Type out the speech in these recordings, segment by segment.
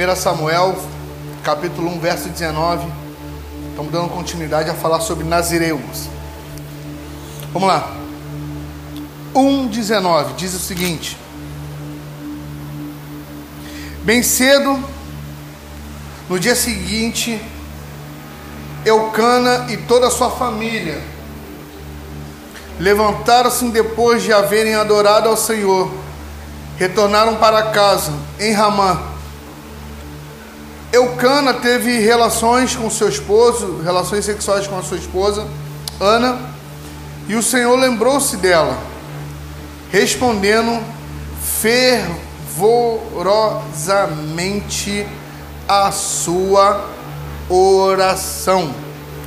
1 Samuel, capítulo 1, verso 19. Estamos dando continuidade a falar sobre Nazireus. Vamos lá. 1,19 diz o seguinte: Bem cedo, no dia seguinte, Eucana e toda a sua família levantaram-se depois de haverem adorado ao Senhor, retornaram para casa em Ramá. Eucana teve relações com seu esposo, relações sexuais com a sua esposa, Ana, e o Senhor lembrou-se dela, respondendo fervorosamente a sua oração.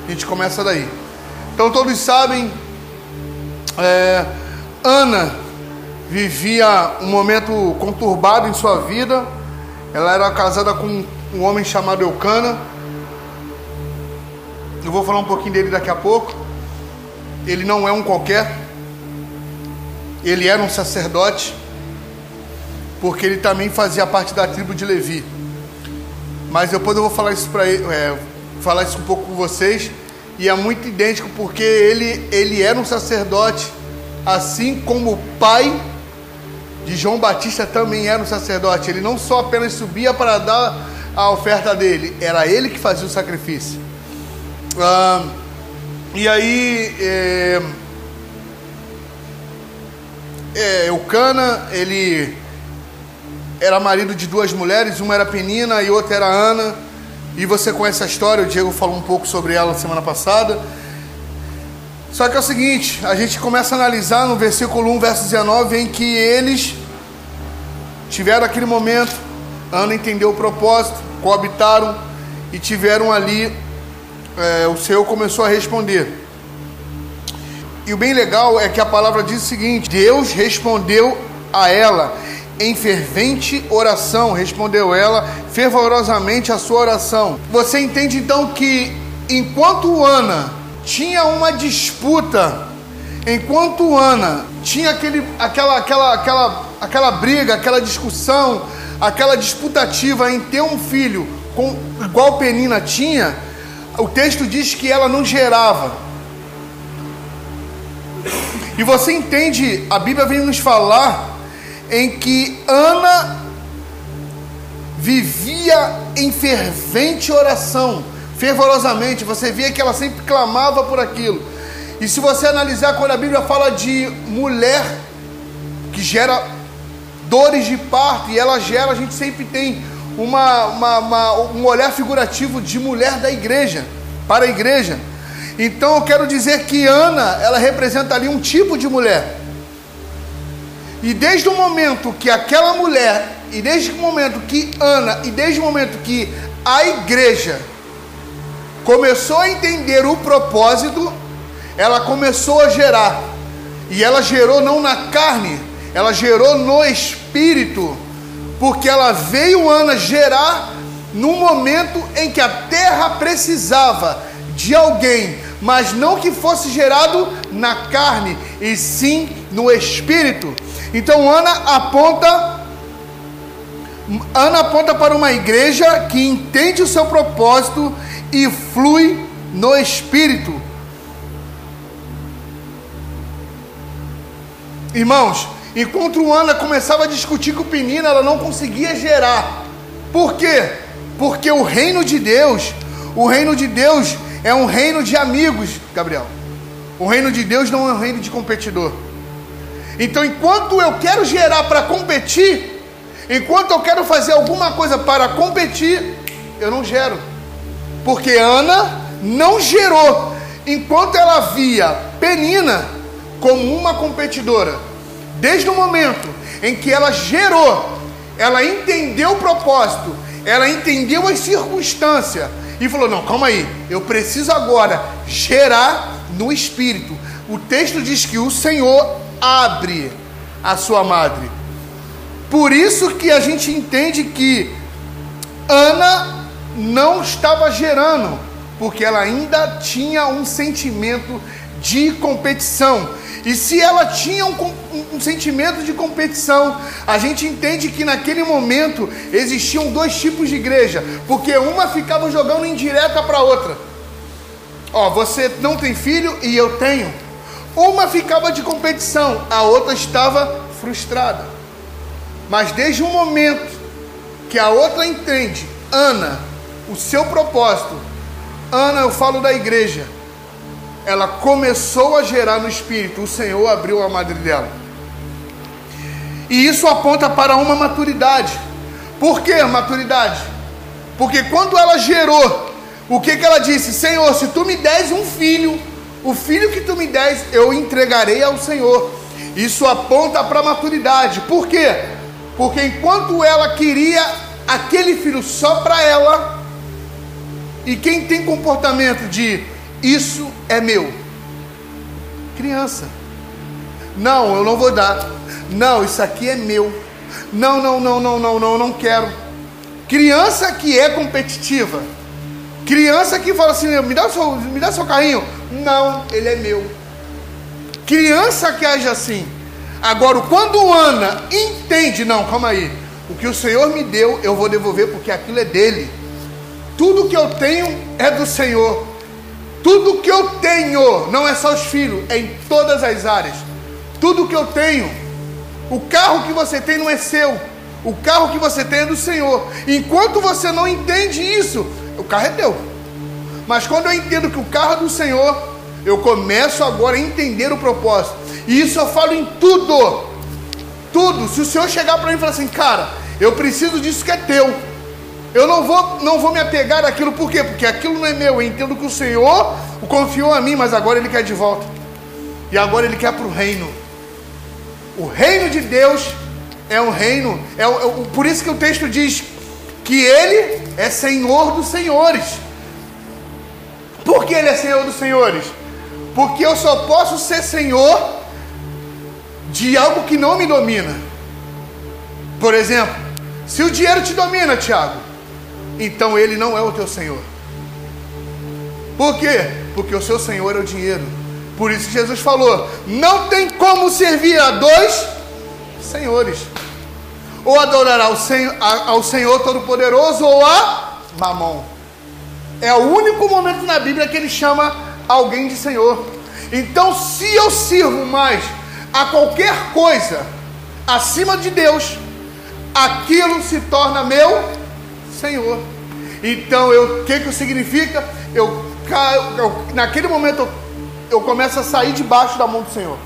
A gente começa daí. Então todos sabem, é, Ana vivia um momento conturbado em sua vida. Ela era casada com um homem chamado Eucana. Eu vou falar um pouquinho dele daqui a pouco. Ele não é um qualquer. Ele era um sacerdote, porque ele também fazia parte da tribo de Levi. Mas depois eu vou falar isso para é, falar isso um pouco com vocês. E é muito idêntico porque ele, ele era um sacerdote, assim como o pai de João Batista também era um sacerdote. Ele não só apenas subia para dar a oferta dele, era ele que fazia o sacrifício. Ah, e aí, é, é, Eucana, ele era marido de duas mulheres, uma era Penina e outra era Ana. E você conhece a história, o Diego falou um pouco sobre ela semana passada. Só que é o seguinte, a gente começa a analisar no versículo 1, verso 19, em que eles tiveram aquele momento, Ana entendeu o propósito, coabitaram e tiveram ali, é, o Senhor começou a responder. E o bem legal é que a palavra diz o seguinte: Deus respondeu a ela em fervente oração, respondeu ela fervorosamente a sua oração. Você entende então que enquanto Ana tinha uma disputa, enquanto Ana tinha aquele, aquela, aquela, aquela, aquela briga, aquela discussão, aquela disputativa em ter um filho com, igual Penina tinha, o texto diz que ela não gerava. E você entende, a Bíblia vem nos falar em que Ana vivia em fervente oração, fervorosamente. Você via que ela sempre clamava por aquilo. E se você analisar quando a Bíblia fala de mulher que gera dores de parto e ela gera, a gente sempre tem uma, uma, uma, um olhar figurativo de mulher da igreja, para a igreja. Então eu quero dizer que Ana, ela representa ali um tipo de mulher e desde o momento que aquela mulher, e desde o momento que Ana, e desde o momento que a igreja começou a entender o propósito, ela começou a gerar. E ela gerou não na carne, ela gerou no espírito, porque ela veio Ana gerar no momento em que a terra precisava de alguém, mas não que fosse gerado na carne, e sim no espírito. Então Ana aponta Ana aponta para uma igreja que entende o seu propósito e flui no espírito. Irmãos, enquanto Ana começava a discutir com Penina, ela não conseguia gerar. Por quê? Porque o reino de Deus, o reino de Deus é um reino de amigos, Gabriel. O reino de Deus não é um reino de competidor. Então, enquanto eu quero gerar para competir, enquanto eu quero fazer alguma coisa para competir, eu não gero. Porque Ana não gerou enquanto ela via Penina como uma competidora. Desde o momento em que ela gerou, ela entendeu o propósito, ela entendeu as circunstâncias e falou: Não, calma aí, eu preciso agora gerar no espírito. O texto diz que o Senhor abre a sua madre. Por isso que a gente entende que Ana não estava gerando, porque ela ainda tinha um sentimento de competição. E se ela tinha um, um, um, sentimento de competição, a gente entende que naquele momento existiam dois tipos de igreja, porque uma ficava jogando indireta para a outra. Ó, você não tem filho e eu tenho. Uma ficava de competição, a outra estava frustrada. Mas desde o momento que a outra entende, Ana, o seu propósito, Ana, eu falo da igreja, ela começou a gerar no espírito, o Senhor abriu a madre dela. E isso aponta para uma maturidade. Por que maturidade? Porque quando ela gerou, o que, que ela disse? Senhor, se tu me des um filho, o filho que tu me des, eu entregarei ao Senhor. Isso aponta para maturidade. Por quê? Porque enquanto ela queria aquele filho só para ela, e quem tem comportamento de isso é meu. Criança. Não, eu não vou dar. Não, isso aqui é meu. Não, não, não, não, não, não, não quero. Criança que é competitiva. Criança que fala assim, me dá seu, me dá seu carrinho. Não, ele é meu. Criança que age assim. Agora, quando Ana entende, não, calma aí. O que o Senhor me deu, eu vou devolver porque aquilo é dele. Tudo que eu tenho é do Senhor. Tudo que eu tenho, não é só os filhos, é em todas as áreas. Tudo que eu tenho, o carro que você tem não é seu, o carro que você tem é do Senhor. Enquanto você não entende isso, o carro é teu. Mas quando eu entendo que o carro é do Senhor, eu começo agora a entender o propósito. E isso eu falo em tudo. Tudo. Se o Senhor chegar para mim e falar assim, cara, eu preciso disso que é teu. Eu não vou, não vou me apegar àquilo, por quê? Porque aquilo não é meu. Eu entendo que o Senhor o confiou a mim, mas agora Ele quer de volta. E agora Ele quer para o reino. O reino de Deus é um reino. É, é, por isso que o texto diz que Ele é Senhor dos senhores. Por que Ele é Senhor dos senhores? Porque eu só posso ser Senhor de algo que não me domina. Por exemplo, se o dinheiro te domina, Tiago, então ele não é o teu Senhor. Por quê? Porque o seu Senhor é o dinheiro. Por isso que Jesus falou: não tem como servir a dois senhores. Ou adorará ao Senhor, ao Senhor Todo-Poderoso ou a Mamon. É o único momento na Bíblia que ele chama alguém de Senhor. Então, se eu sirvo mais a qualquer coisa acima de Deus, aquilo se torna meu Senhor. Então, o que, que significa? Eu, eu, naquele momento eu, começo a sair debaixo da mão do Senhor.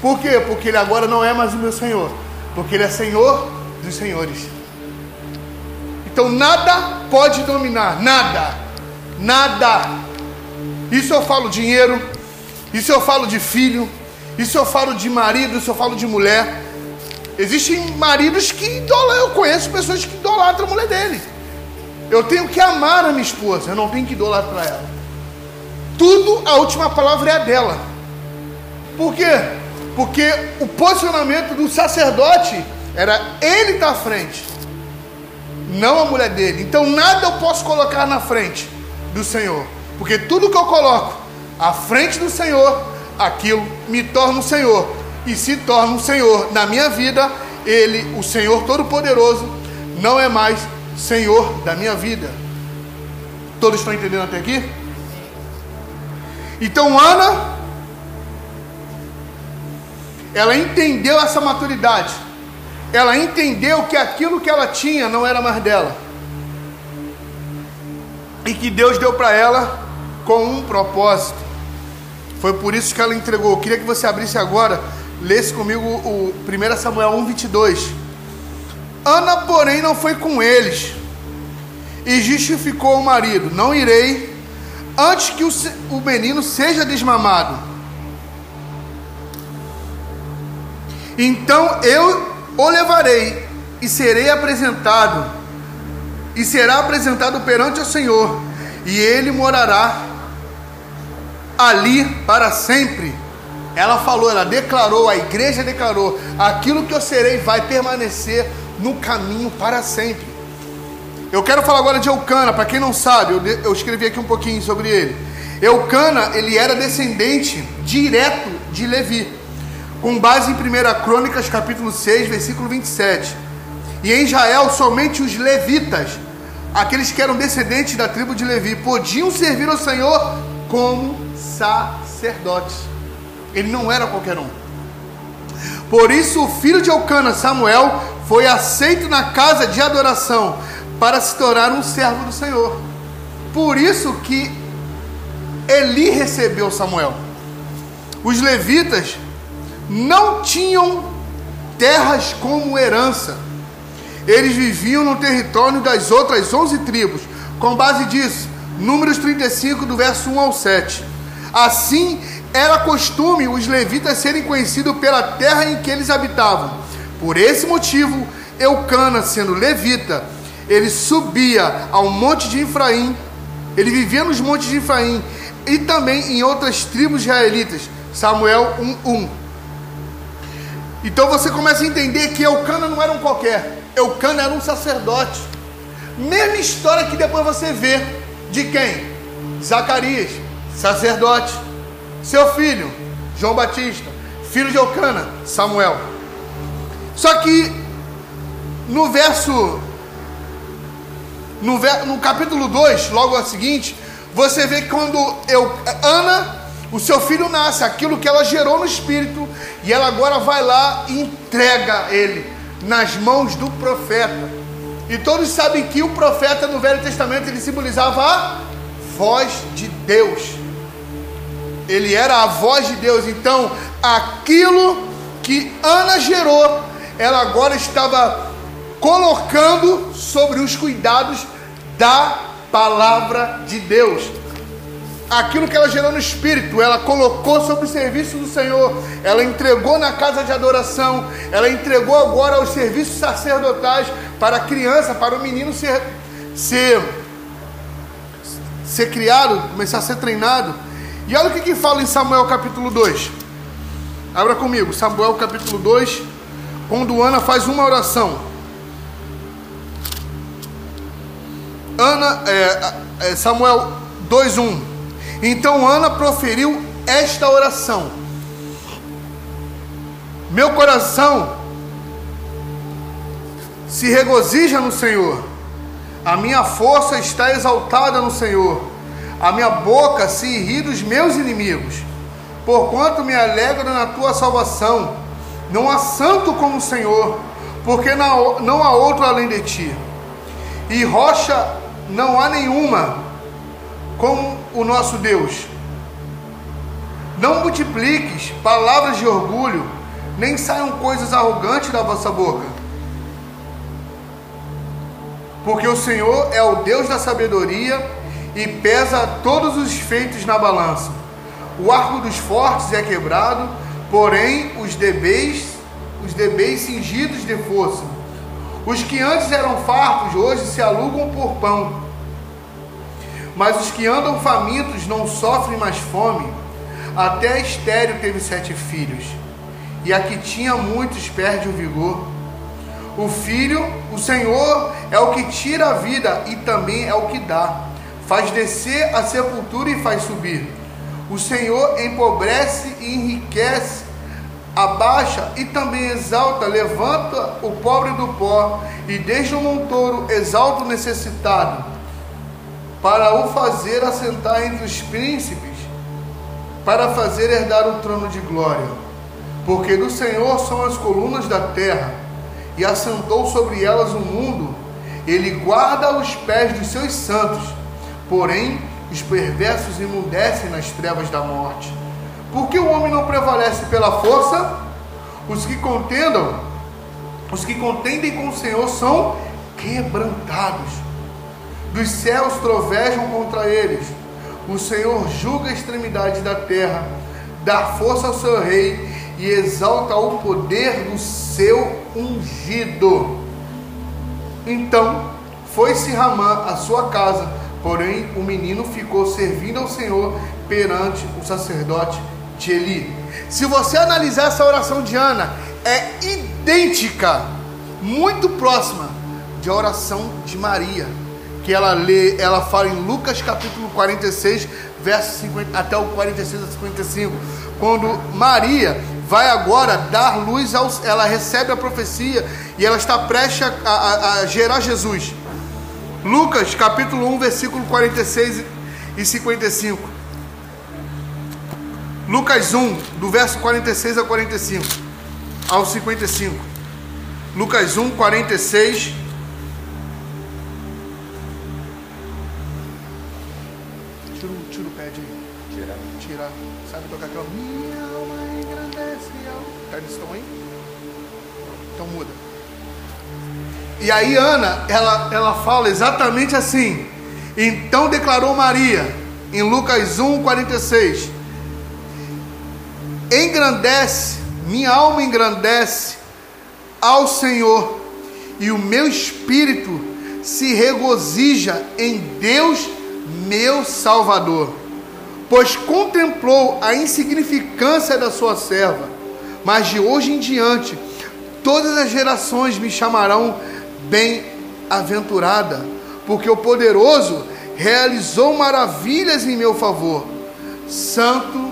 Por quê? Porque Ele agora não é mais o meu Senhor. Porque Ele é Senhor dos Senhores. Então nada pode dominar, nada, nada. Isso eu falo dinheiro, isso eu falo de filho, isso eu falo de marido, isso eu falo de mulher. Existem maridos que idolatram, eu conheço pessoas que idolatram a mulher dele. Eu tenho que amar a minha esposa, eu não tenho que idolatrar ela. Tudo, a última palavra é a dela. Por quê? Porque o posicionamento do sacerdote era ele estar à frente, não a mulher dele. Então nada eu posso colocar na frente do Senhor, porque tudo que eu coloco à frente do Senhor, aquilo me torna o Senhor e se torna o Senhor na minha vida. Ele, o Senhor Todo-Poderoso, não é mais Senhor da minha vida. Todos estão entendendo até aqui? Então Ana, ela entendeu essa maturidade. Ela entendeu que aquilo que ela tinha não era mais dela. E que Deus deu para ela com um propósito. Foi por isso que ela entregou. Eu queria que você abrisse agora, lesse comigo o 1 Samuel 1, 22. Ana, porém, não foi com eles e justificou o marido: Não irei antes que o, menino seja desmamado. Então eu o levarei e serei apresentado, e será apresentado perante o Senhor, e ele morará ali para sempre. Ela falou, ela declarou, a igreja declarou: aquilo que eu serei vai permanecer no caminho para sempre. Eu quero falar agora de Eucana, para quem não sabe, eu, eu escrevi aqui um pouquinho sobre ele. Eucana, ele era descendente direto de Levi. com base em 1 Crônicas, capítulo 6, versículo 27. E em Israel, somente os levitas, aqueles que eram descendentes da tribo de Levi, podiam servir ao Senhor como sacerdotes. Ele não era qualquer um. Por isso, o filho de Eucana, Samuel, foi aceito na casa de adoração para se tornar um servo do Senhor. Por isso que Eli recebeu Samuel. Os levitas não tinham terras como herança. Eles viviam no território das outras 11 tribos. Com base disso, Números 35, do verso 1 ao 7. Assim, era costume os levitas serem conhecidos pela terra em que eles habitavam. Por esse motivo, Eucana, sendo levita, ele subia ao monte de Efraim, ele vivia nos montes de Efraim e também em outras tribos israelitas. Samuel 1:1. Então você começa a entender que Eucana não era um qualquer. Eucana era um sacerdote. Mesma história que depois você vê de quem? Zacarias, sacerdote. Seu filho, João Batista, filho de Eucana, Samuel. Só que no verso no, no capítulo 2, logo a seguinte, você vê quando eu, Ana, o seu filho nasce, aquilo que ela gerou no espírito, e ela agora vai lá e entrega ele nas mãos do profeta. E todos sabem que o profeta no Velho Testamento ele simbolizava a voz de Deus. Ele era a voz de Deus. Então, aquilo que Ana gerou, ela agora estava colocando sobre os cuidados da palavra de Deus. Aquilo que ela gerou no espírito, ela colocou sobre o serviço do Senhor, ela entregou na casa de adoração, ela entregou agora aos serviços sacerdotais para a criança, para o menino ser, ser, ser criado, começar a ser treinado. E olha o que, que fala em Samuel capítulo 2. Abra comigo, Samuel capítulo 2, quando Ana faz uma oração. Ana, é, é, Samuel 2:1. Então Ana proferiu esta oração: Meu coração se regozija no Senhor. A minha força está exaltada no Senhor. A minha boca se ri dos meus inimigos. Porquanto me alegro na tua salvação. Não há santo como o Senhor, porque não, não há outro além de ti. E rocha não há nenhuma como o nosso Deus. Não multipliques palavras de orgulho, nem saiam coisas arrogantes da vossa boca. Porque o Senhor é o Deus da sabedoria e pesa todos os feitos na balança. O arco dos fortes é quebrado, porém os debês, os debês cingidos de força. Os que antes eram fartos, hoje se alugam por pão. Mas os que andam famintos não sofrem mais fome. Até estéreo teve sete filhos, e a que tinha muitos perde o vigor. O filho, o Senhor, é o que tira a vida e também é o que dá. Faz descer a sepultura e faz subir. O Senhor empobrece e enriquece abaixa e também exalta, levanta o pobre do pó, e desde o montouro exalta o necessitado, para o fazer assentar entre os príncipes, para fazer herdar o trono de glória. Porque do Senhor são as colunas da terra, e assentou sobre elas o mundo, ele guarda os pés dos seus santos, porém os perversos emudecem nas trevas da morte. Porque o homem não prevalece pela força? Os que contendam, os que contendem com o Senhor são quebrantados. Dos céus trovejam contra eles. O Senhor julga a extremidade da terra, dá força ao seu rei e exalta o poder do seu ungido. Então foi-se Ramã à sua casa, porém o menino ficou servindo ao Senhor perante o sacerdote de Eli. Se você analisar essa oração de Ana, é idêntica, muito próxima de oração de Maria, que ela lê, ela fala em Lucas capítulo 46, verso 50, até o 46 a 55, quando Maria vai agora dar luz aos. Ela recebe a profecia e ela está prestes a, a, a gerar Jesus. Lucas capítulo 1, versículo 46 e 55. Lucas 1, do verso 46 ao 45, ao 55. Lucas 1, 46. Tira, o- tira o pad aí. Tira. Tira. Sabe tocar aquela. Minha alma engrandece. Tá nesse tom aí? Então muda. E aí Ana, ela, ela fala exatamente assim. Então declarou Maria, em Lucas 1, 46. Engrandece, minha alma engrandece ao Senhor, e o meu espírito se regozija em Deus, meu Salvador, pois contemplou a insignificância da sua serva, mas de hoje em diante todas as gerações me chamarão bem-aventurada, porque o poderoso realizou maravilhas em meu favor. Santo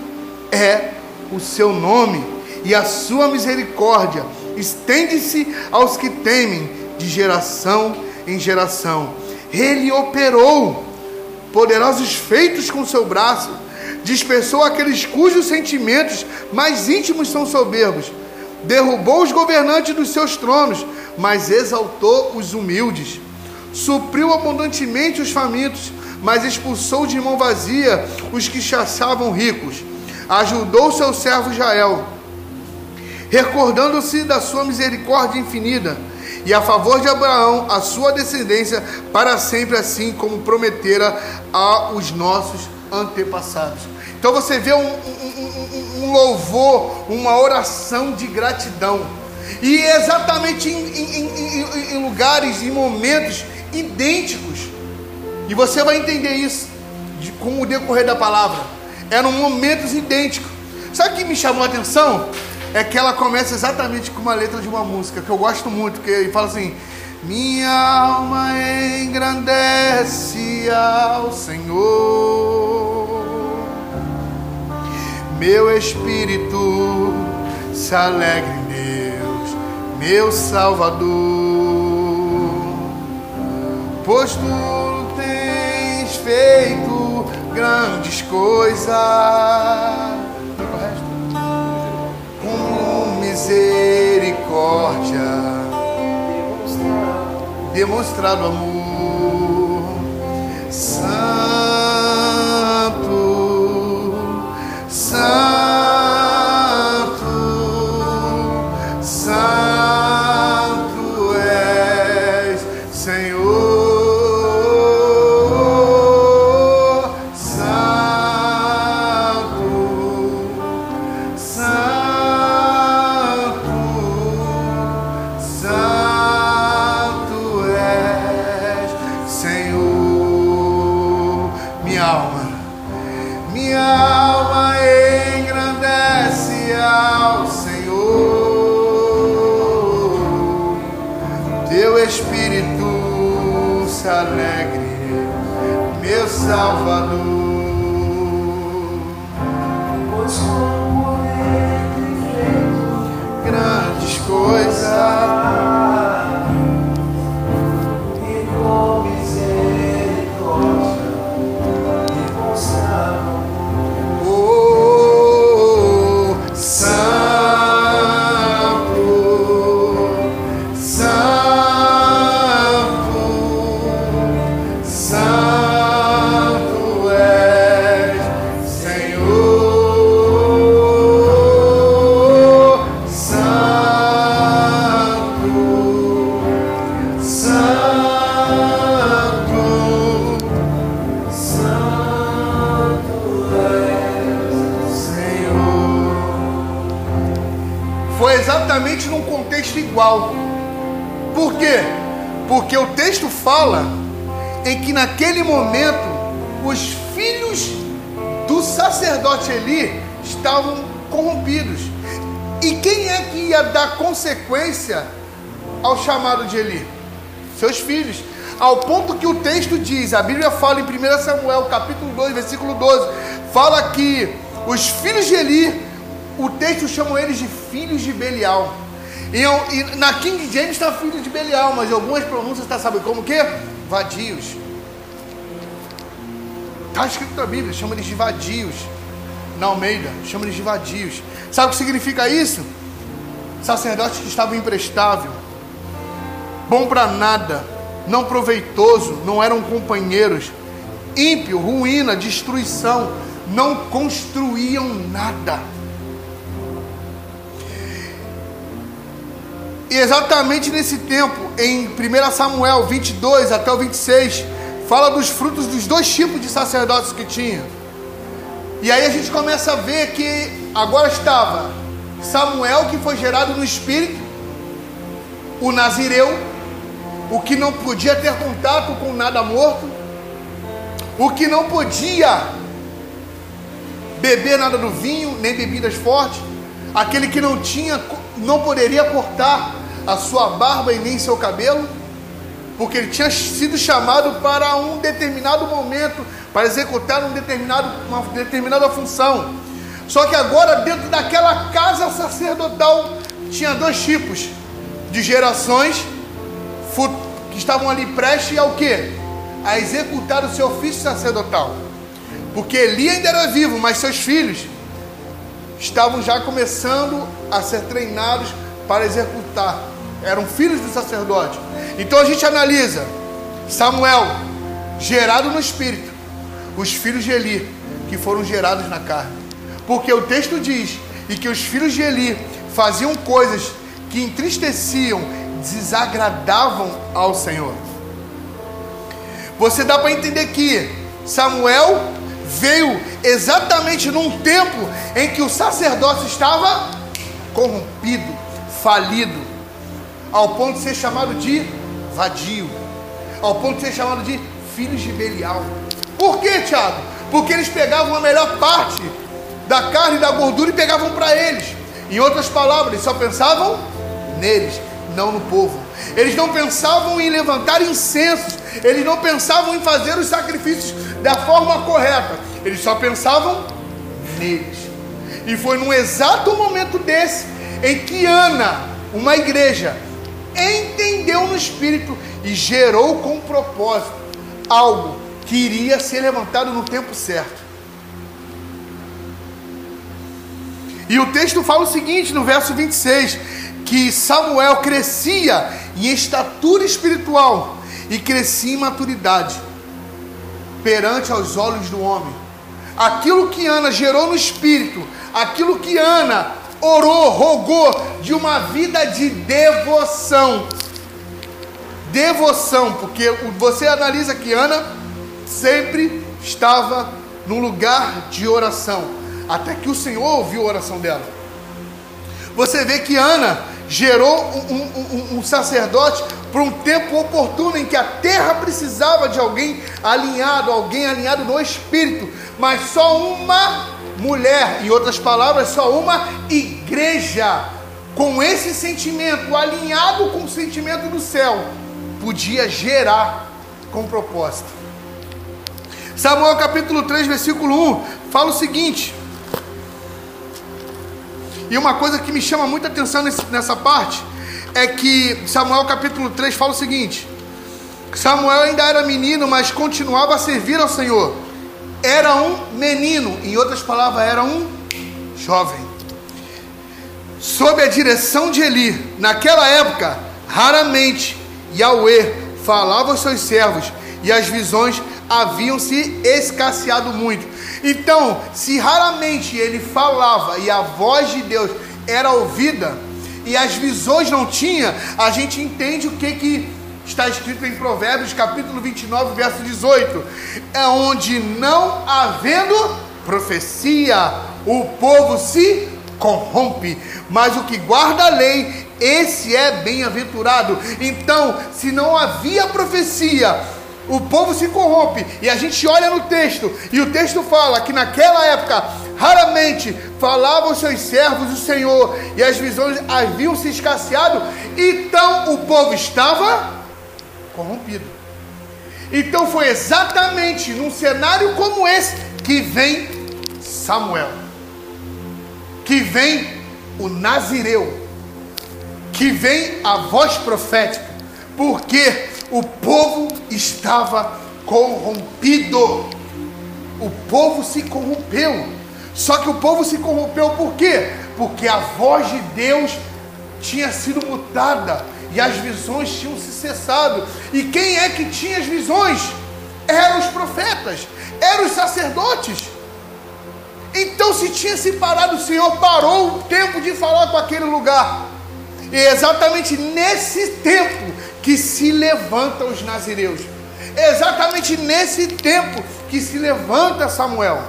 é o seu nome, e a sua misericórdia estende-se aos que temem de geração em geração. Ele operou poderosos feitos com seu braço, dispersou aqueles cujos sentimentos mais íntimos são soberbos, derrubou os governantes dos seus tronos, mas exaltou os humildes, supriu abundantemente os famintos, mas expulsou de mão vazia os que chaçavam ricos, ajudou seu servo Israel, recordando-se da sua misericórdia infinita, e a favor de Abraão, a sua descendência, para sempre, assim como prometera aos nossos antepassados. Então você vê um, um- um- um louvor, uma oração de gratidão. E exatamente em, em- em- em- lugares, em momentos idênticos. E você vai entender isso de- com o decorrer da palavra. Eram momentos idênticos. Sabe o que me chamou a atenção? É que ela começa exatamente com uma letra de uma música que eu gosto muito, que fala assim: Minha alma engrandece ao Senhor, meu espírito se alegra em Deus, meu Salvador, pois tu tens feito grandes coisas. Com misericórdia, demonstrado amor, fala em que naquele momento os filhos do sacerdote Eli estavam corrompidos. E quem é que ia dar consequência ao chamado de Eli? Seus filhos. Ao ponto que o texto diz, a Bíblia fala em 1 Samuel, capítulo 2, versículo 12, fala que os filhos de Eli o texto chama eles de filhos de Belial. E, eu- e na King James está filho de Belial, mas algumas pronúncias está sabe como que? Vadios. Está escrito na Bíblia, chama eles de vadios. Na Almeida, chama eles de vadios. Sabe o que significa isso? Sacerdotes que estavam imprestável, bom para nada, não proveitoso, não eram companheiros, ímpio, ruína, destruição, não construíam nada. E exatamente nesse tempo, em 1 Samuel 22 até o 26, fala dos frutos dos dois tipos de sacerdotes que tinha. E aí a gente começa a ver que agora estava Samuel, que foi gerado no espírito, o Nazireu, o que não podia ter contato com nada morto, o que não podia beber nada do vinho, nem bebidas fortes, aquele que não tinha, não poderia cortar a sua barba e nem seu cabelo, porque ele tinha sido chamado para um determinado momento, para executar um determinado, uma determinada função. Só que agora, dentro daquela casa sacerdotal, tinha dois tipos de gerações que estavam ali prestes ao que? A executar o seu ofício sacerdotal. Porque Eli ainda era vivo, mas seus filhos estavam já começando a ser treinados para executar. Eram filhos do sacerdote. Então a gente analisa Samuel, gerado no espírito, os filhos de Eli, que foram gerados na carne. Porque o texto diz e que os filhos de Eli faziam coisas que entristeciam, desagradavam ao Senhor. Você dá para entender que Samuel veio exatamente num tempo em que o sacerdócio estava corrompido, falido, ao ponto de ser chamado de vadio, ao ponto de ser chamado de filhos de Belial. Por quê, Tiago? Porque eles pegavam a melhor parte da carne e da gordura e pegavam para eles. Em outras palavras, eles só pensavam neles, não no povo. Eles não pensavam em levantar incensos, eles não pensavam em fazer os sacrifícios da forma correta, eles só pensavam neles. E foi num exato momento desse em que Ana, uma igreja, entendeu no espírito e gerou com propósito algo que iria ser levantado no tempo certo. E o texto fala o seguinte no verso 26: que Samuel crescia em estatura espiritual e crescia em maturidade perante aos olhos do homem. Aquilo que Ana gerou no espírito, aquilo que Ana orou, rogou de uma vida de devoção. Devoção, porque você analisa que Ana sempre estava num lugar de oração, até que o Senhor ouviu a oração dela. Você vê que Ana gerou um, um- um- sacerdote para um tempo oportuno em que a terra precisava de alguém alinhado, alguém alinhado no espírito, mas só uma mulher, em outras palavras, só uma igreja com esse sentimento alinhado com o sentimento do céu podia gerar com propósito. Samuel capítulo 3, versículo 1 fala o seguinte: e uma coisa que me chama muita atenção nessa parte é que Samuel capítulo 3 fala o seguinte: Samuel ainda era menino, mas continuava a servir ao Senhor. Era um menino, em outras palavras, era um jovem. Sob a direção de Eli, naquela época, raramente Yahweh falava aos seus servos e as visões haviam se escasseado muito. Então, se raramente ele falava e a voz de Deus era ouvida e as visões não tinha, a gente entende o que que está escrito em Provérbios capítulo 29, verso 18, é onde não havendo profecia, o povo se corrompe, mas o que guarda a lei, esse é bem-aventurado. Então, se não havia profecia, o povo se corrompe. E a gente olha no texto, e o texto fala que naquela época, raramente falavam seus servos o Senhor, e as visões haviam se escasseado, então o povo estava corrompido. Então foi exatamente num cenário como esse que vem Samuel. que vem o Nazireu, que vem a voz profética, porque o povo estava corrompido. O povo se corrompeu. Só que o povo se corrompeu por quê? Porque a voz de Deus tinha sido mutada e as visões tinham se cessado. E quem é que tinha as visões? Eram os profetas, eram os sacerdotes. Então, se tinha se parado, o Senhor parou o tempo de falar com aquele lugar. E é exatamente nesse tempo que se levantam os nazireus. É exatamente nesse tempo que se levanta Samuel.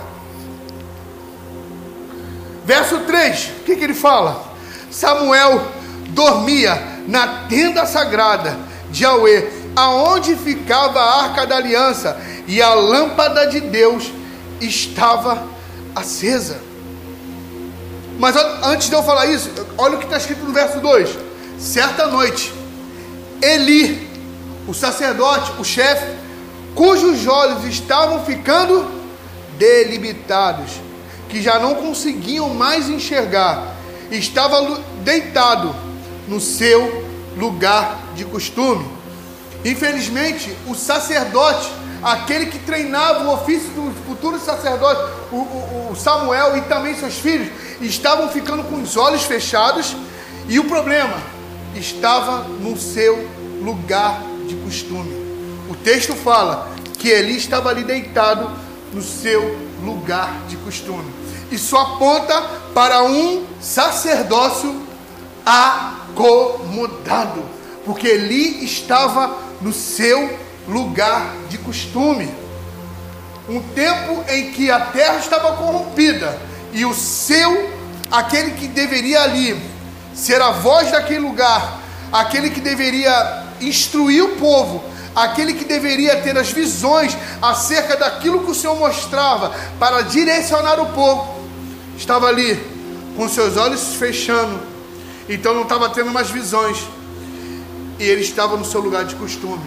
Verso 3, o que, que ele fala? Samuel dormia na tenda sagrada de Yahweh, aonde ficava a arca da aliança, e a lâmpada de Deus estava acesa. Mas antes de eu falar isso, olha o que está escrito no verso 2: certa noite, Eli, o sacerdote, o chefe, cujos olhos estavam ficando delimitados, que já não conseguiam mais enxergar, estava deitado no seu lugar de costume. Infelizmente, o sacerdote, aquele que treinava o ofício do futuro sacerdote, o, o, o Samuel e também seus filhos, estavam ficando com os olhos fechados, e o problema estava no seu lugar de costume. O texto fala que Eli estava ali deitado no seu lugar de costume. Isso aponta para um sacerdócio acomodado, porque Eli estava no seu lugar de costume. Um tempo em que a terra estava corrompida e o seu, aquele que deveria ali ser a voz daquele lugar, aquele que deveria instruir o povo, aquele que deveria ter as visões acerca daquilo que o Senhor mostrava para direcionar o povo, estava ali com seus olhos fechando, então não estava tendo mais visões, e ele estava no seu lugar de costume,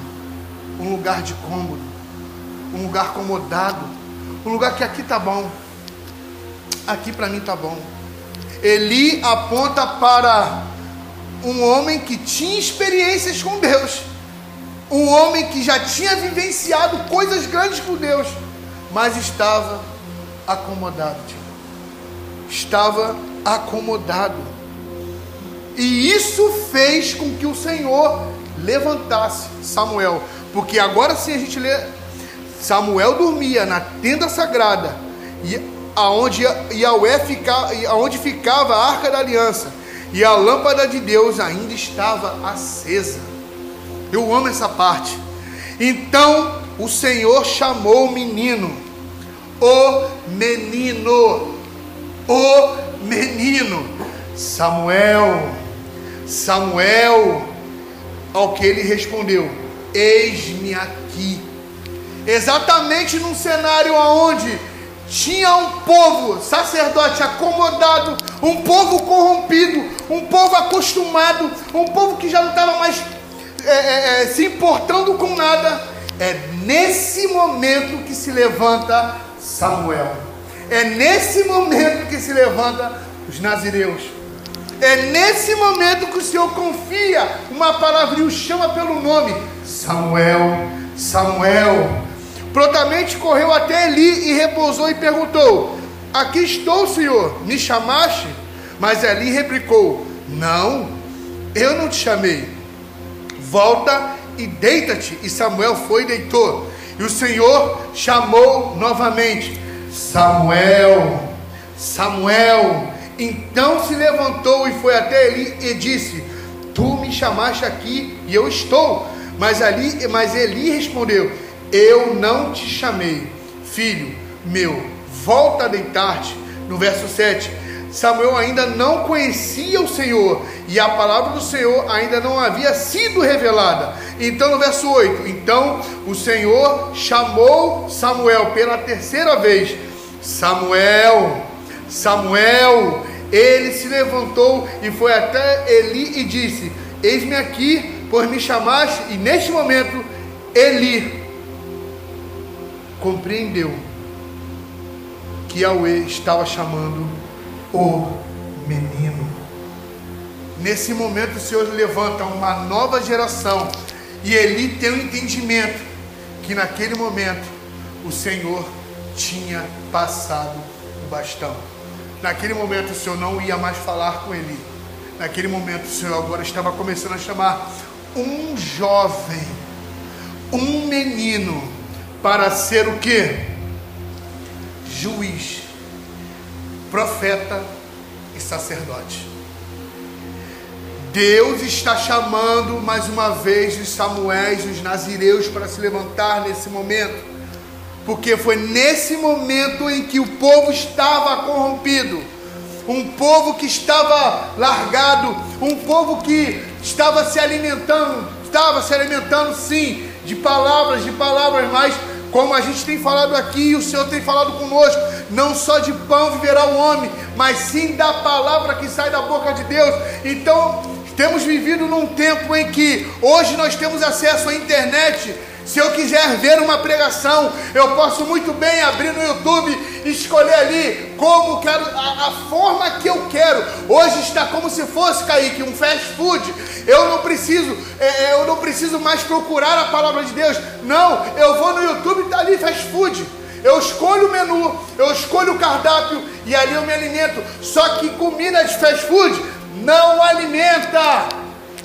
um lugar de cômodo, um lugar acomodado, um lugar que aqui tá bom, aqui para mim tá bom. Eli aponta para um homem que tinha experiências com Deus, um homem que já tinha vivenciado coisas grandes com Deus, mas estava acomodado. Estava acomodado. E isso fez com que o Senhor levantasse Samuel, porque agora sim a gente lê Samuel dormia na tenda sagrada e aonde Yahweh ficava, aonde ficava a arca da aliança e a lâmpada de Deus ainda estava acesa. Eu amo essa parte. Então o Senhor chamou o menino, o menino, o menino, Samuel, Samuel, ao que ele respondeu: Eis-me aqui. Exatamente num cenário onde tinha um povo, sacerdote acomodado, um povo corrompido, um povo acostumado, um povo que já não estava mais é, é, é, se importando com nada. É nesse momento que se levanta Samuel. É nesse momento que se levanta os nazireus. É nesse momento que o Senhor confia uma palavra e o chama pelo nome: Samuel, Samuel. Prontamente correu até Eli e repousou e perguntou: Aqui estou, Senhor, me chamaste? Mas Eli replicou: Não, eu não te chamei. Volta e deita-te. E Samuel foi e deitou. E o Senhor chamou novamente: Samuel, Samuel. Então se levantou e foi até Eli e disse: Tu me chamaste aqui e eu estou. Mas, Ali, mas Eli respondeu: Eu não te chamei, filho meu, volta a deitar-te. No verso 7, Samuel ainda não conhecia o Senhor e a palavra do Senhor ainda não havia sido revelada. Então, no verso 8, então o Senhor chamou Samuel pela terceira vez: Samuel, Samuel. Ele se levantou e foi até Eli e disse: Eis-me aqui, pois me chamaste. E neste momento, Eli compreendeu que Yahweh estava chamando o menino. Nesse momento o Senhor levanta uma nova geração e Eli tem o um entendimento que naquele momento o Senhor tinha passado o bastão. Naquele momento o Senhor não ia mais falar com Eli. Naquele momento o Senhor agora estava começando a chamar um jovem, um menino, para ser o que? Juiz, profeta e sacerdote. Deus está chamando mais uma vez os Samuéis, os Nazireus para se levantar nesse momento, porque foi nesse momento em que o povo estava corrompido, um povo que estava largado, um povo que estava se alimentando, estava se alimentando sim de palavras, de palavras, mas como a gente tem falado aqui, o Senhor tem falado conosco, não só de pão viverá o homem, mas sim da palavra que sai da boca de Deus. Então, temos vivido num tempo em que hoje nós temos acesso à internet se eu quiser ver uma pregação, eu posso muito bem abrir no YouTube escolher ali como quero, a, a, forma que eu quero. Hoje está como se fosse, Kaique, um fast food. Eu não preciso, é, é eu não preciso mais procurar a palavra de Deus. Não, eu vou no YouTube e está ali fast food. Eu escolho o menu, eu escolho o cardápio e ali eu me alimento. Só que comida de fast food não alimenta.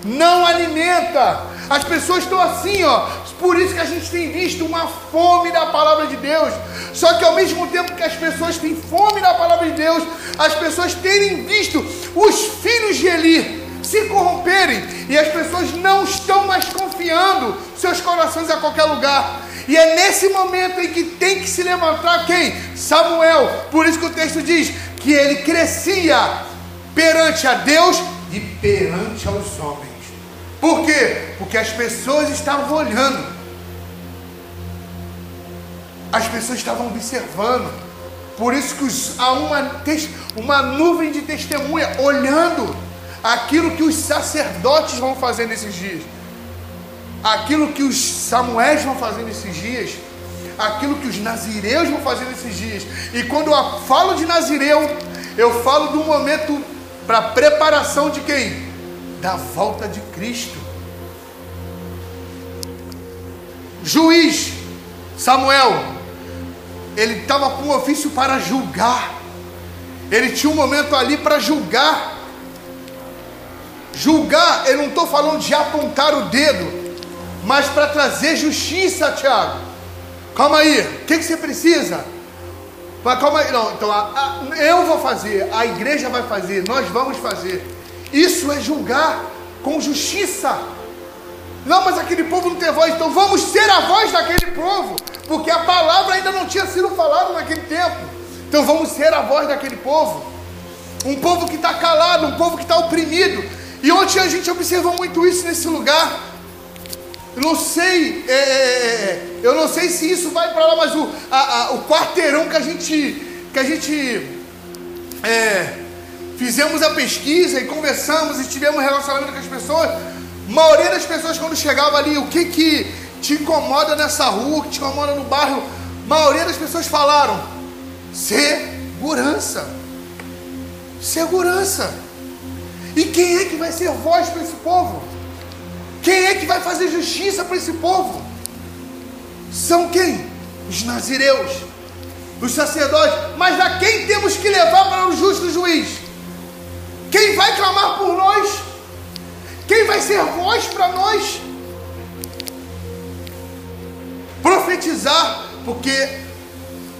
Não alimenta. As pessoas estão assim, ó, por isso que a gente tem visto uma fome da palavra de Deus. Só que ao mesmo tempo que as pessoas têm fome da palavra de Deus, as pessoas terem visto os filhos de Eli se corromperem e as pessoas não estão mais confiando seus corações a qualquer lugar. E é nesse momento em que tem que se levantar quem? Samuel. Por isso que o texto diz que ele crescia perante a Deus e perante aos homens. Por quê? Porque as pessoas estavam olhando. As pessoas estavam observando. Por isso que os, há uma, uma nuvem de testemunha olhando aquilo que os sacerdotes vão fazer nesses dias. Aquilo que os Samuéis vão fazer nesses dias. Aquilo que os nazireus vão fazer nesses dias. E quando eu falo de nazireu, eu falo do momento para preparação de quem? Da volta de Cristo. Juiz Samuel, ele estava com um ofício para julgar. Ele tinha um momento ali para julgar. Julgar, eu não estou falando de apontar o dedo, mas para trazer justiça, Tiago. Calma aí, o que, que você precisa? Mas calma aí, não, então a, a, eu vou fazer, a igreja vai fazer, nós vamos fazer. Isso é julgar com justiça. Não, mas aquele povo não tem voz, então vamos ser a voz daquele povo, porque a palavra ainda não tinha sido falada naquele tempo. Então vamos ser a voz daquele povo. Um povo que está calado, um povo que está oprimido. E ontem a gente observou muito isso nesse lugar. Eu não sei, é, é, é, é eu não sei se isso vai para lá, mas o, a, a, o quarteirão que a gente, que a gente é, fizemos a pesquisa e conversamos e tivemos relacionamento com as pessoas, a maioria das pessoas quando chegava ali, o que que te incomoda nessa rua, que te incomoda no bairro, a maioria das pessoas falaram segurança. Segurança. E quem é que vai ser voz para esse povo? Quem é que vai fazer justiça para esse povo? São quem? Os nazireus, os sacerdotes. Mas a quem ser voz para nós? Profetizar, porque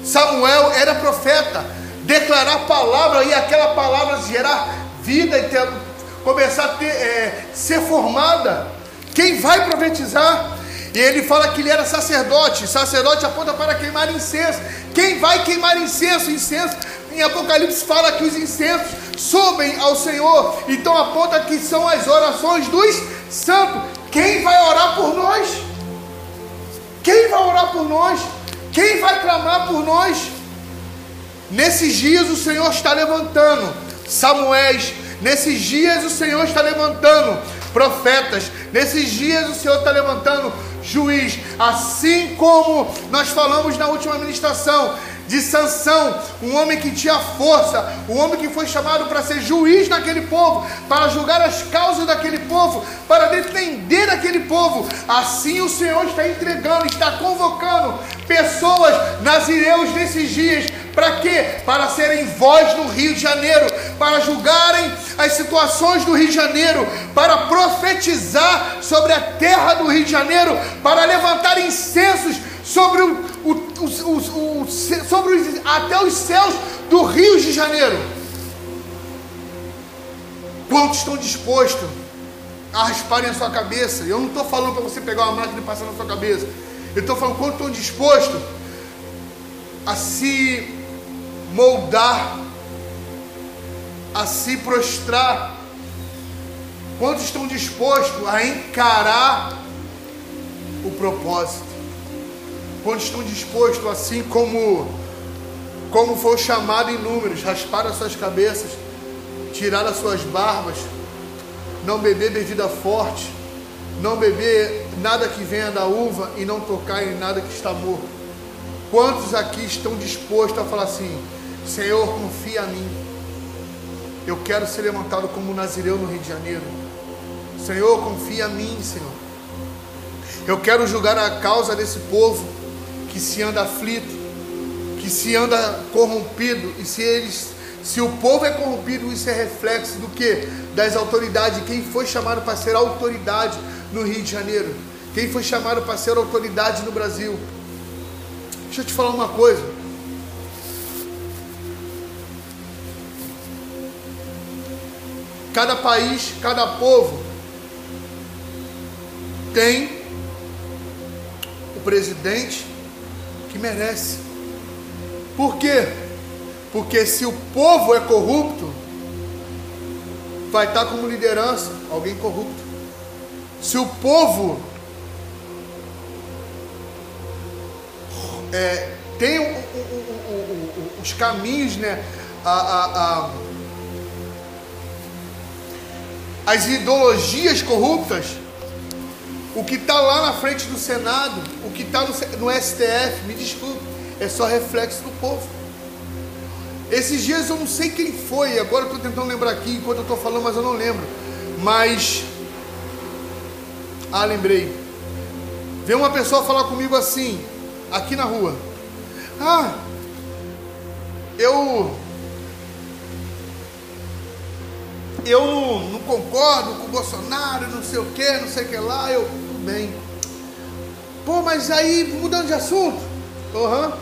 Samuel era profeta, declarar palavra e aquela palavra gerar vida e ter, começar a ter, é, ser formada. Quem vai profetizar? E ele fala que ele era sacerdote. Sacerdote aponta para queimar incenso. Quem vai queimar incenso? Incenso em Apocalipse fala que os incensos sobem ao Senhor, então aponta que são as orações dos santos. Quem vai orar por nós? Quem vai orar por nós? Quem vai clamar por nós? Nesses dias o Senhor está levantando Samuéis, nesses dias o Senhor está levantando profetas, nesses dias o Senhor está levantando juiz, assim como nós falamos na última ministração, de Sansão, um homem que tinha força, um homem que foi chamado para ser juiz naquele povo, para julgar as causas daquele povo, para defender aquele povo. Assim o Senhor está entregando, está convocando pessoas nazireus nesses dias para quê? Para serem voz no Rio de Janeiro, para julgarem as situações do Rio de Janeiro, para profetizar sobre a terra do Rio de Janeiro, para levantar incensos sobre o, o, o, sobre os, até os céus do Rio de Janeiro. Quantos estão dispostos a rasparem a sua cabeça? Eu não estou falando para você pegar uma máquina e passar na sua cabeça. Eu estou falando quantos estão dispostos a se moldar, a se prostrar? Quantos estão dispostos a encarar o propósito? Quantos estão dispostos, assim como, como foi chamado em números, raspar as suas cabeças, tirar as suas barbas, não beber bebida forte, não beber nada que venha da uva e não tocar em nada que está morto? Quantos aqui estão dispostos a falar assim: Senhor, confia em mim. Eu quero ser levantado como Nazireu no Rio de Janeiro. Senhor, confia em mim, Senhor. Eu quero julgar a causa desse povo que se anda aflito, que se anda corrompido. E se eles, se o povo é corrompido, isso é reflexo do que? Das autoridades. Quem foi chamado para ser autoridade no Rio de Janeiro? Quem foi chamado para ser autoridade no Brasil? Deixa eu te falar uma coisa. Cada país, cada povo tem o presidente que merece. Por quê? Porque se o povo é corrupto, vai estar como liderança alguém corrupto. Se o povo é, tem um, um, um, os caminhos, né? A, a, a, as ideologias corruptas, o que está lá na frente do Senado, o que está no, no STF, me desculpe, é só reflexo do povo. Esses dias eu não sei quem foi, agora estou tentando lembrar aqui enquanto eu estou falando, mas eu não lembro. Mas. Ah, lembrei. Veio uma pessoa falar comigo assim, aqui na rua. Ah, eu eu não, não, concordo com o Bolsonaro, não sei o que, não sei o que lá, eu, bem. Pô, mas aí, mudando de assunto, uhum.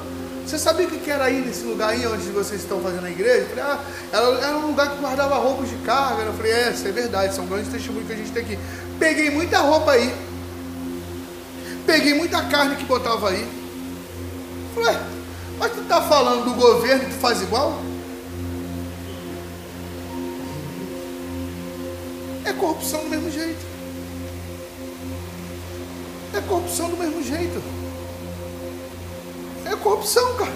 você sabia o que era aí nesse lugar aí onde vocês estão fazendo a igreja? Eu falei, ah, era, um lugar que guardava roupas de carga. Eu falei, é, isso é verdade, são grandes testemunhos que a gente tem aqui. Peguei muita roupa aí, peguei muita carne que botava aí. Falei, mas tu tá falando do governo e tu faz igual? É corrupção do mesmo jeito. É corrupção do mesmo jeito. É corrupção, cara.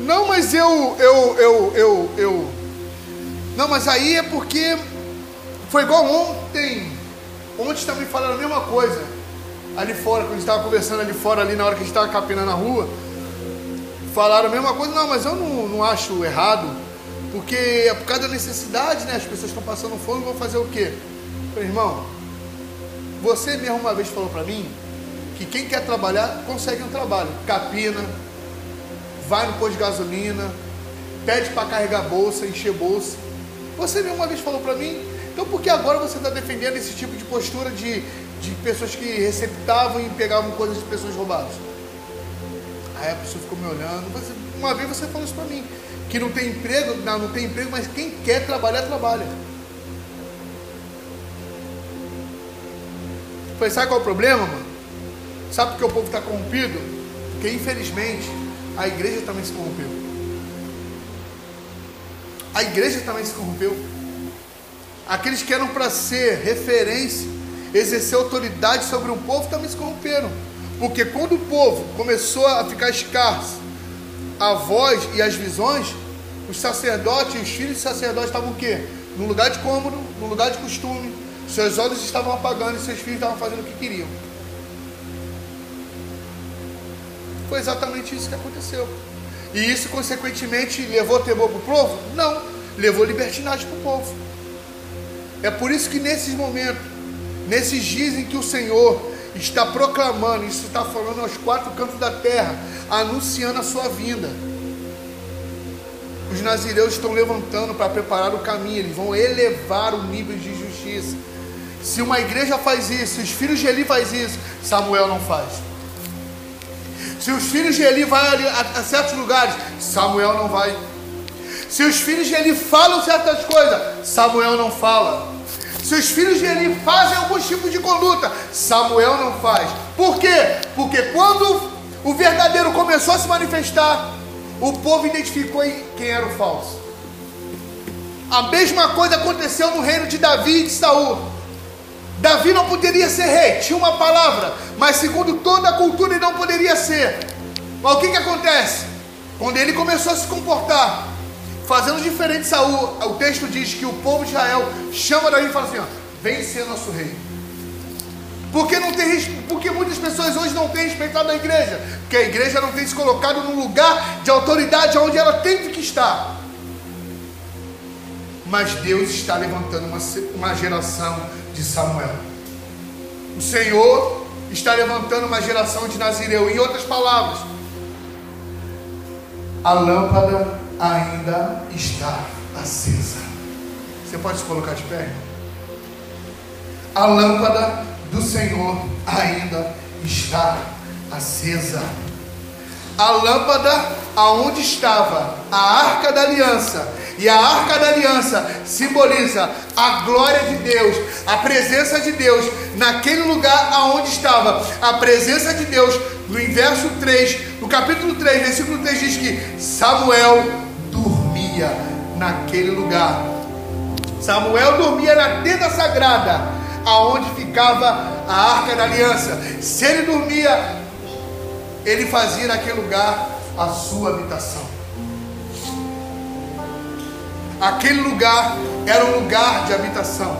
Não, mas eu, eu, eu, eu, eu. Não, mas aí é porque foi igual ontem. Ontem também falaram a mesma coisa. Ali fora, quando a gente estava conversando ali fora, ali na hora que a gente estava capinando na rua, falaram a mesma coisa. Não, mas eu não, não acho errado porque é por causa da necessidade, né? As pessoas estão passando fome, vão fazer o quê? Falei, irmão, você mesmo uma vez falou para mim que quem quer trabalhar consegue um trabalho. Capina, vai no posto de gasolina, pede para carregar bolsa, encher bolsa. Você mesmo uma vez falou para mim. Então por que agora você está defendendo esse tipo de postura de, de pessoas que receptavam e pegavam coisas de pessoas roubadas? Aí a pessoa ficou me olhando. Uma vez você falou isso para mim que não tem emprego, não, não tem emprego, mas quem quer trabalhar, trabalha. Falei, sabe qual é o problema, mano? Sabe por que o povo está corrompido? Porque infelizmente a igreja também se corrompeu. A igreja também se corrompeu. Aqueles que eram para ser referência, exercer autoridade sobre um povo, também se corromperam. Porque quando o povo começou a ficar escasso, a voz e as visões, os sacerdotes e os filhos de sacerdotes estavam o quê? No lugar de cômodo, no lugar de costume. Seus olhos estavam apagando e seus filhos estavam fazendo o que queriam. Foi exatamente isso que aconteceu. E isso, consequentemente, levou temor para o povo? Não, levou libertinagem para o povo. É por isso que nesses momentos, nesses dias em que o Senhor está proclamando, isso está falando aos quatro cantos da terra, anunciando a sua vinda. Os nazireus estão levantando para preparar o caminho, eles vão elevar o nível de justiça. Se uma igreja faz isso, se os filhos de Eli faz isso, Samuel não faz. Se os filhos de Eli vão a, a certos lugares, Samuel não vai. Se os filhos de Eli falam certas coisas, Samuel não fala. Se os filhos de Eli fazem algum tipo de conduta, Samuel não faz. Por quê? Porque quando o verdadeiro começou a se manifestar, o povo identificou quem era o falso. A mesma coisa aconteceu no reino de Davi e de Saul. Davi não poderia ser rei, tinha uma palavra, mas segundo toda a cultura ele não poderia ser. Mas o que, que acontece? Quando ele começou a se comportar, fazendo diferente Saul, o texto diz que o povo de Israel chama Davi e fala assim: ó, vem ser nosso rei. Porque, não tem, porque muitas pessoas hoje não têm respeitado a igreja, porque a igreja não tem se colocado num lugar de autoridade onde ela tem que estar. Mas Deus está levantando uma, uma geração de Samuel. O Senhor está levantando uma geração de Nazireu. Em outras palavras, a lâmpada ainda está acesa. Você pode se colocar de pé? A lâmpada do Senhor ainda está acesa. A lâmpada aonde estava a arca da aliança e a arca da aliança simboliza a glória de Deus, a presença de Deus naquele lugar aonde estava a presença de Deus. No verso 3, no capítulo 3, versículo 3 diz que Samuel dormia naquele lugar. Samuel dormia na tenda sagrada, aonde ficava a arca da aliança. Se ele dormia, ele fazia naquele lugar a sua habitação. Aquele lugar era um lugar de habitação.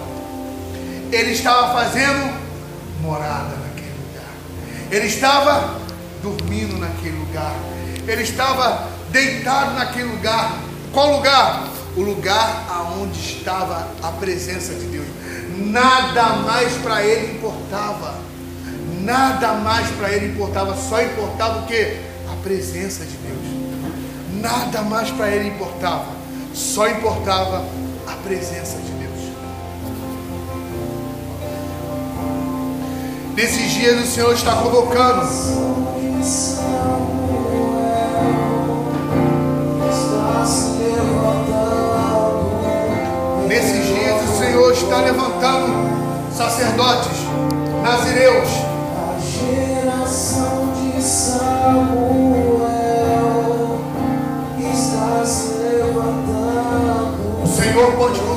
Ele estava fazendo morada naquele lugar. Ele estava dormindo naquele lugar. Ele estava deitado naquele lugar. Qual lugar? O lugar aonde estava a presença de Deus. Nada mais para ele importava. Nada mais para ele importava, só importava o que? A presença de Deus. Nada mais para ele importava. Só importava a presença de Deus. Nesses dias o Senhor está convocando. Nesses dias o Senhor está levantando sacerdotes, nazireus. A geração de Samuel O